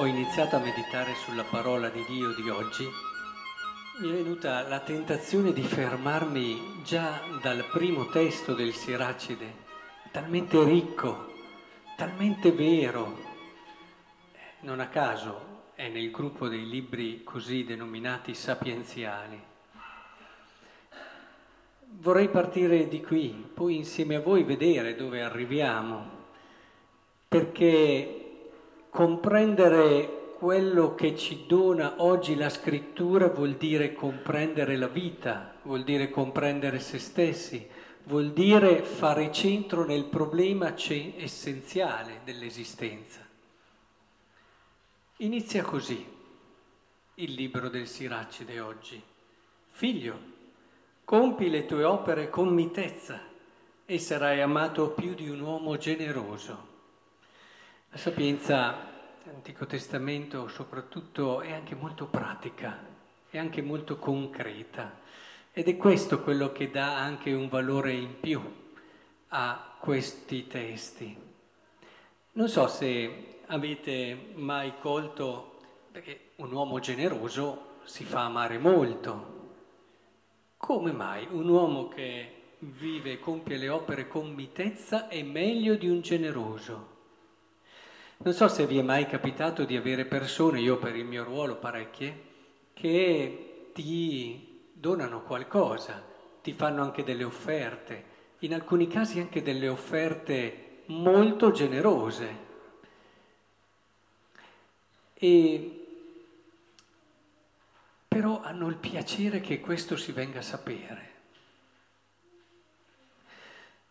ho iniziato a meditare sulla parola di Dio di oggi, mi è venuta la tentazione di fermarmi già dal primo testo del Siracide, talmente ricco, talmente vero. Non a caso è nel gruppo dei libri così denominati sapienziali. Vorrei partire di qui, poi insieme a voi vedere dove arriviamo, perché comprendere quello che ci dona oggi la scrittura vuol dire comprendere la vita, vuol dire comprendere se stessi, vuol dire fare centro nel problema essenziale dell'esistenza. Inizia così il libro del Siracide oggi. Figlio, compi le tue opere con mitezza e sarai amato più di un uomo generoso. La sapienza dell'Antico Testamento soprattutto è anche molto pratica, è anche molto concreta ed è questo quello che dà anche un valore in più a questi testi. Non so se avete mai colto, perché un uomo generoso si fa amare molto. Come mai un uomo che vive e compie le opere con mitezza è meglio di un generoso? Non so se vi è mai capitato di avere persone, io per il mio ruolo parecchie, che ti donano qualcosa, ti fanno anche delle offerte, in alcuni casi anche delle offerte molto generose. E però hanno il piacere che questo si venga a sapere.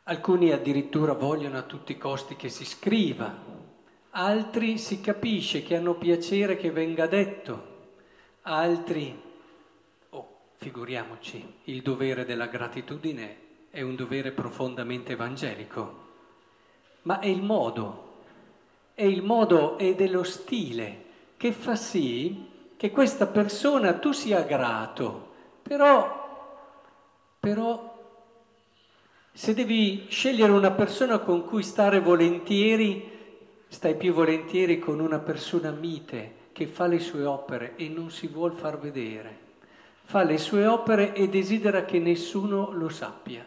Alcuni addirittura vogliono a tutti i costi che si scriva altri si capisce che hanno piacere che venga detto, altri, oh, figuriamoci, il dovere della gratitudine è un dovere profondamente evangelico, ma è il modo, è il modo ed è lo stile che fa sì che questa persona tu sia grato, però, però se devi scegliere una persona con cui stare volentieri, Stai più volentieri con una persona mite che fa le sue opere e non si vuol far vedere. Fa le sue opere e desidera che nessuno lo sappia.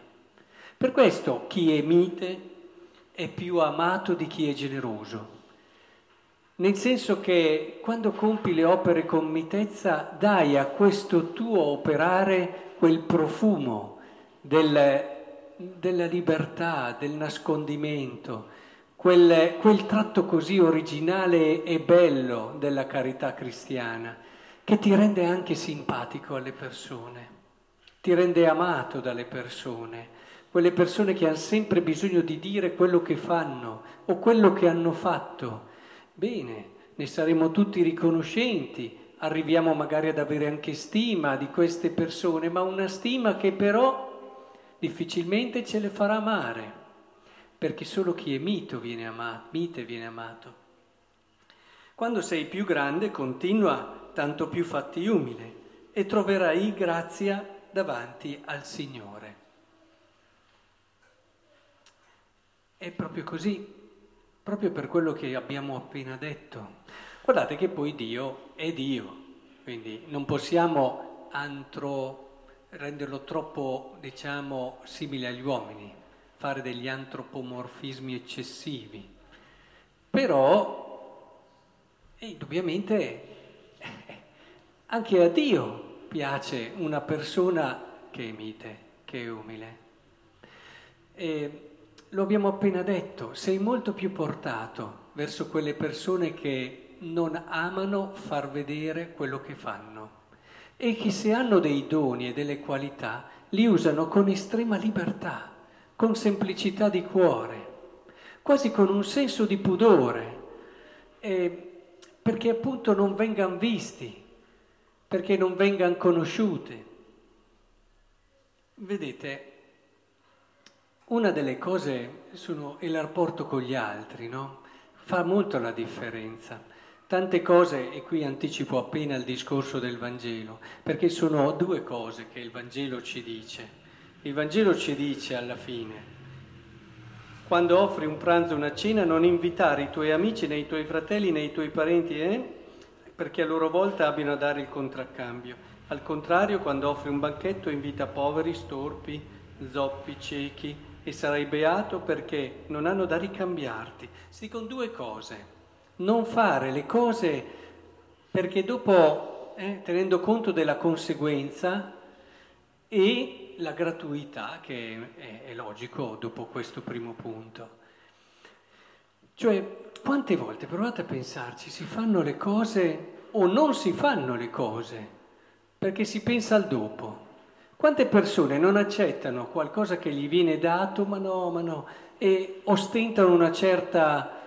Per questo chi è mite è più amato di chi è generoso. Nel senso che quando compi le opere con mitezza dai a questo tuo operare quel profumo del, della libertà, del nascondimento, quel, quel tratto così originale e bello della carità cristiana, che ti rende anche simpatico alle persone, ti rende amato dalle persone, quelle persone che hanno sempre bisogno di dire quello che fanno o quello che hanno fatto. Bene, ne saremo tutti riconoscenti, arriviamo magari ad avere anche stima di queste persone, ma una stima che però difficilmente ce le farà amare perché solo chi è mito viene amato, mite viene amato. Quando sei più grande continua tanto più fatti umile e troverai grazia davanti al Signore. È proprio così, proprio per quello che abbiamo appena detto. Guardate che poi Dio è Dio, quindi non possiamo antro, renderlo troppo, diciamo, simile agli uomini fare degli antropomorfismi eccessivi, però indubbiamente eh, anche a Dio piace una persona che è mite, che è umile. E lo abbiamo appena detto, sei molto più portato verso quelle persone che non amano far vedere quello che fanno. E che se hanno dei doni e delle qualità li usano con estrema libertà con semplicità di cuore, quasi con un senso di pudore, eh, perché appunto non vengano visti, perché non vengano conosciute. Vedete, una delle cose sono il rapporto con gli altri, no? Fa molto la differenza. Tante cose, e qui anticipo appena il discorso del Vangelo, perché sono due cose che il Vangelo ci dice. Il Vangelo ci dice alla fine, quando offri un pranzo, una cena, non invitare i tuoi amici, né i tuoi fratelli, né i tuoi parenti, eh? perché a loro volta abbiano a dare il contraccambio. Al contrario, quando offri un banchetto, invita poveri, storpi, zoppi, ciechi, e sarai beato perché non hanno da ricambiarti. Si dicono due cose. Non fare le cose perché dopo, eh, tenendo conto della conseguenza e la gratuità, che è, è logico dopo questo primo punto. Cioè, quante volte, provate a pensarci, si fanno le cose o non si fanno le cose perché si pensa al dopo. Quante persone non accettano qualcosa che gli viene dato, ma no, ma no, e ostentano una certa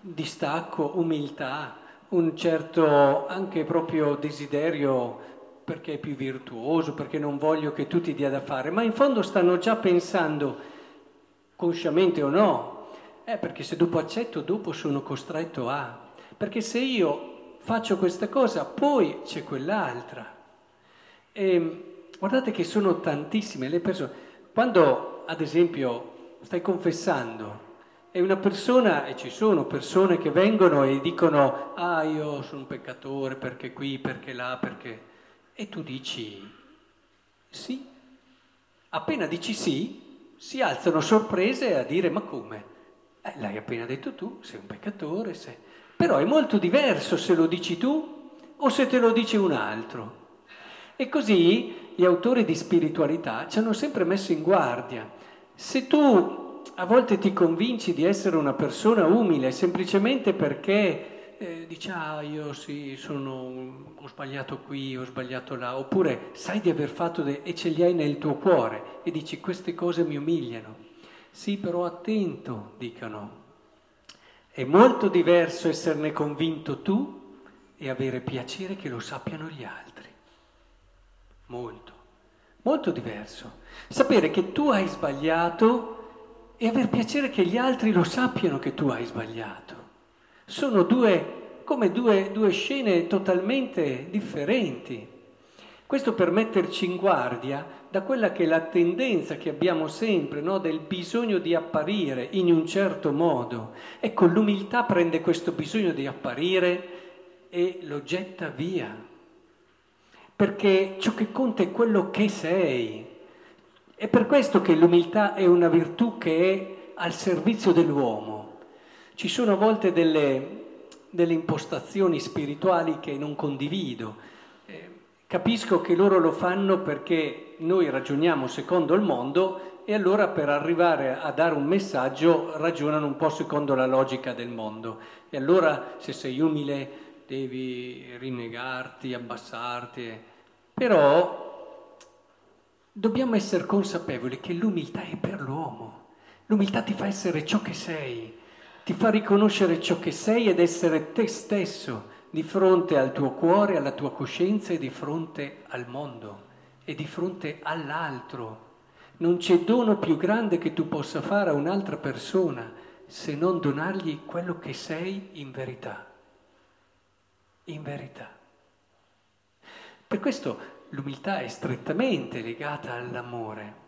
distacco, umiltà, un certo anche proprio desiderio perché è più virtuoso, perché non voglio che tu ti dia da fare, ma in fondo stanno già pensando, consciamente o no, eh, perché se dopo accetto, dopo sono costretto a, perché se io faccio questa cosa, poi c'è quell'altra. E, Guardate che sono tantissime le persone. Quando, ad esempio, stai confessando e una persona, e ci sono persone che vengono e dicono, ah io sono un peccatore perché qui, perché là, perché... E tu dici sì. Appena dici sì, si alzano sorprese a dire ma come? Eh, l'hai appena detto tu, sei un peccatore, sei... però è molto diverso se lo dici tu o se te lo dice un altro. E così gli autori di spiritualità ci hanno sempre messo in guardia. Se tu a volte ti convinci di essere una persona umile semplicemente perché eh, dici ah io sì, sono, ho sbagliato qui, ho sbagliato là, oppure sai di aver fatto de- e ce li hai nel tuo cuore e dici queste cose mi umiliano. Sì, però attento, dicono. È molto diverso esserne convinto tu e avere piacere che lo sappiano gli altri molto, molto diverso. Sapere che tu hai sbagliato e aver piacere che gli altri lo sappiano che tu hai sbagliato. Sono due, come due, due scene totalmente differenti. Questo per metterci in guardia da quella che è la tendenza che abbiamo sempre, no? del bisogno di apparire in un certo modo. Ecco, l'umiltà prende questo bisogno di apparire e lo getta via perché ciò che conta è quello che sei. È per questo che l'umiltà è una virtù che è al servizio dell'uomo. Ci sono a volte delle, delle impostazioni spirituali che non condivido. Eh, capisco che loro lo fanno perché noi ragioniamo secondo il mondo e allora per arrivare a dare un messaggio ragionano un po' secondo la logica del mondo. E allora se sei umile devi rinnegarti, abbassarti. Però dobbiamo essere consapevoli che l'umiltà è per l'uomo. L'umiltà ti fa essere ciò che sei, ti fa riconoscere ciò che sei ed essere te stesso di fronte al tuo cuore, alla tua coscienza e di fronte al mondo e di fronte all'altro. Non c'è dono più grande che tu possa fare a un'altra persona se non donargli quello che sei in verità in verità. Per questo l'umiltà è strettamente legata all'amore.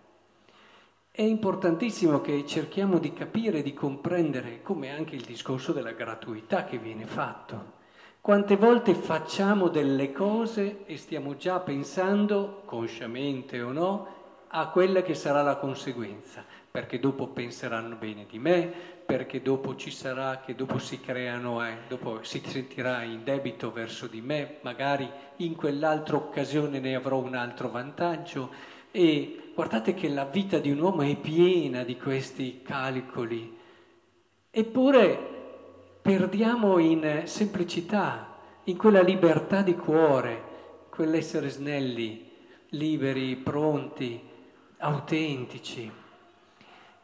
È importantissimo che cerchiamo di capire, di comprendere, come anche il discorso della gratuità che viene fatto. Quante volte facciamo delle cose e stiamo già pensando, consciamente o no, a quella che sarà la conseguenza, perché dopo penseranno bene di me, perché dopo ci sarà, che dopo si creano, eh, dopo si sentirà in debito verso di me, magari in quell'altra occasione ne avrò un altro vantaggio. E guardate che la vita di un uomo è piena di questi calcoli. Eppure perdiamo in semplicità, in quella libertà di cuore, quell'essere snelli, liberi, pronti, autentici.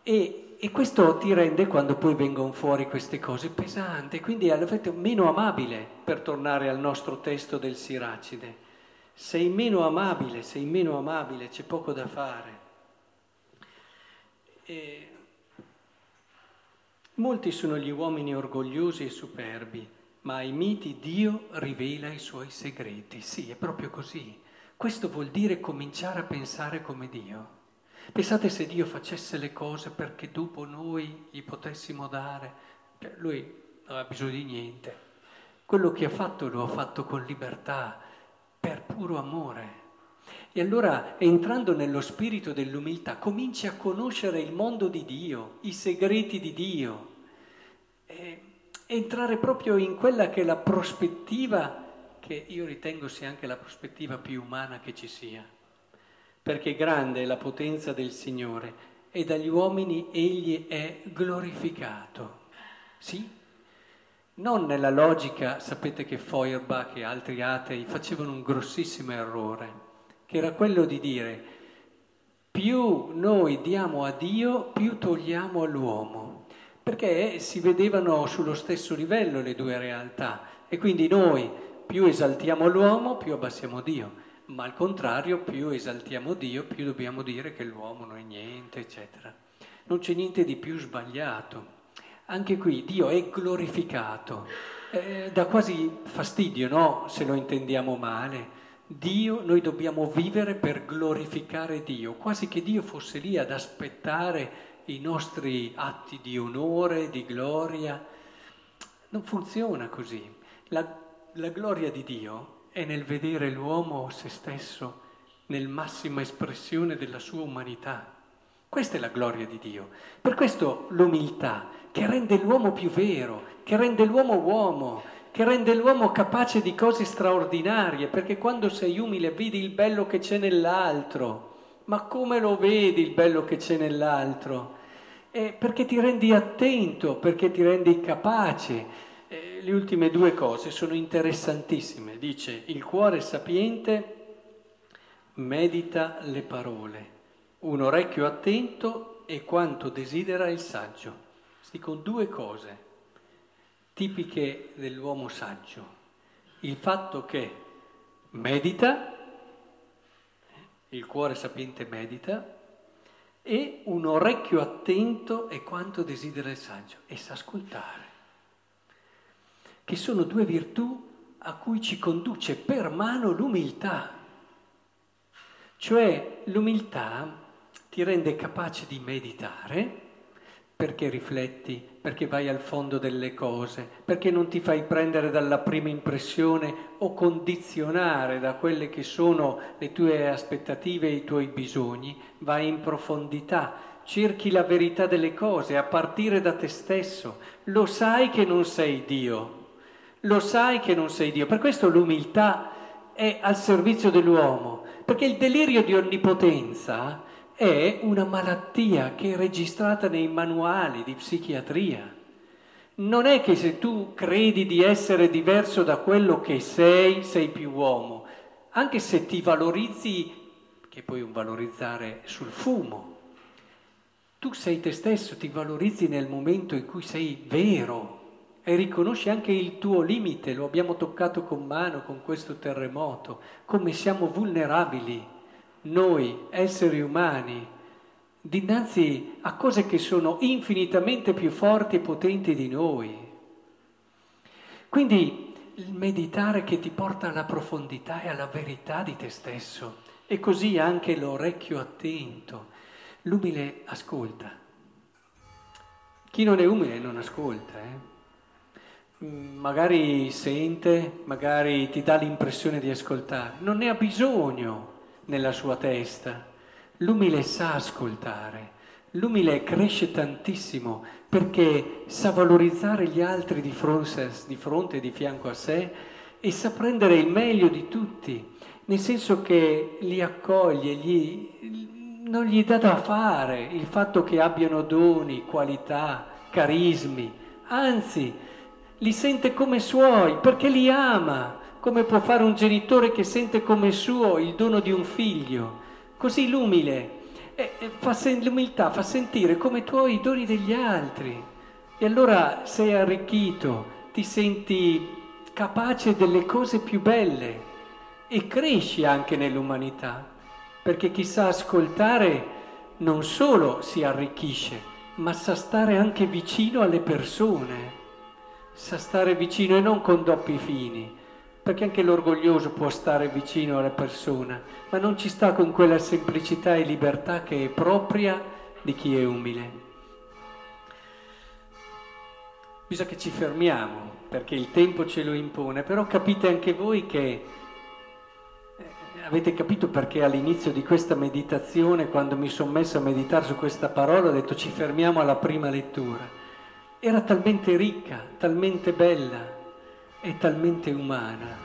E e questo ti rende, quando poi vengono fuori queste cose, pesante, quindi all'effetto meno amabile, per tornare al nostro testo del Siracide. Sei meno amabile, sei meno amabile, c'è poco da fare. E molti sono gli uomini orgogliosi e superbi, ma ai miti Dio rivela i suoi segreti. Sì, è proprio così. Questo vuol dire cominciare a pensare come Dio. Pensate se Dio facesse le cose perché dopo noi gli potessimo dare. Cioè, lui non aveva bisogno di niente. Quello che ha fatto lo ha fatto con libertà, per puro amore. E allora, entrando nello spirito dell'umiltà, cominci a conoscere il mondo di Dio, i segreti di Dio, e entrare proprio in quella che è la prospettiva, che io ritengo sia anche la prospettiva più umana che ci sia perché grande è la potenza del Signore e dagli uomini egli è glorificato. Sì? Non nella logica, sapete che Feuerbach e altri atei facevano un grossissimo errore, che era quello di dire più noi diamo a Dio, più togliamo all'uomo, perché si vedevano sullo stesso livello le due realtà e quindi noi più esaltiamo l'uomo, più abbassiamo Dio ma al contrario più esaltiamo Dio, più dobbiamo dire che l'uomo non è niente, eccetera. Non c'è niente di più sbagliato. Anche qui Dio è glorificato. Eh, dà quasi fastidio, no? Se lo intendiamo male. Dio, noi dobbiamo vivere per glorificare Dio, quasi che Dio fosse lì ad aspettare i nostri atti di onore, di gloria. Non funziona così. La, la gloria di Dio è nel vedere l'uomo se stesso nel massima espressione della sua umanità. Questa è la gloria di Dio. Per questo l'umiltà che rende l'uomo più vero, che rende l'uomo uomo, che rende l'uomo capace di cose straordinarie, perché quando sei umile vedi il bello che c'è nell'altro. Ma come lo vedi il bello che c'è nell'altro? Eh, perché ti rendi attento, perché ti rendi capace, eh, le ultime due cose sono interessantissime. Dice, il cuore sapiente medita le parole, un orecchio attento e quanto desidera il saggio. Dicono due cose tipiche dell'uomo saggio. Il fatto che medita, il cuore sapiente medita, e un orecchio attento e quanto desidera il saggio, e sa ascoltare che sono due virtù a cui ci conduce per mano l'umiltà. Cioè l'umiltà ti rende capace di meditare perché rifletti, perché vai al fondo delle cose, perché non ti fai prendere dalla prima impressione o condizionare da quelle che sono le tue aspettative e i tuoi bisogni, vai in profondità, cerchi la verità delle cose a partire da te stesso, lo sai che non sei Dio, lo sai che non sei Dio. Per questo l'umiltà è al servizio dell'uomo, perché il delirio di onnipotenza è una malattia che è registrata nei manuali di psichiatria. Non è che se tu credi di essere diverso da quello che sei, sei più uomo, anche se ti valorizzi, che poi un valorizzare sul fumo, tu sei te stesso, ti valorizzi nel momento in cui sei vero, e riconosci anche il tuo limite, lo abbiamo toccato con mano con questo terremoto, come siamo vulnerabili noi, esseri umani, dinanzi a cose che sono infinitamente più forti e potenti di noi. Quindi il meditare che ti porta alla profondità e alla verità di te stesso, e così anche l'orecchio attento. L'umile ascolta. Chi non è umile non ascolta, eh? Mm, magari sente, magari ti dà l'impressione di ascoltare, non ne ha bisogno nella sua testa. L'umile sa ascoltare, l'umile cresce tantissimo perché sa valorizzare gli altri di fronte, di fronte, di fianco a sé e sa prendere il meglio di tutti, nel senso che li accoglie, gli, non gli dà da fare il fatto che abbiano doni, qualità, carismi, anzi li sente come suoi perché li ama, come può fare un genitore che sente come suo il dono di un figlio. Così l'umile, eh, fa sen- l'umiltà fa sentire come tuoi i doni degli altri. E allora sei arricchito, ti senti capace delle cose più belle e cresci anche nell'umanità, perché chi sa ascoltare non solo si arricchisce, ma sa stare anche vicino alle persone sa stare vicino e non con doppi fini, perché anche l'orgoglioso può stare vicino alla persona, ma non ci sta con quella semplicità e libertà che è propria di chi è umile. Bisogna che ci fermiamo, perché il tempo ce lo impone, però capite anche voi che eh, avete capito perché all'inizio di questa meditazione, quando mi sono messo a meditare su questa parola, ho detto ci fermiamo alla prima lettura. Era talmente ricca, talmente bella e talmente umana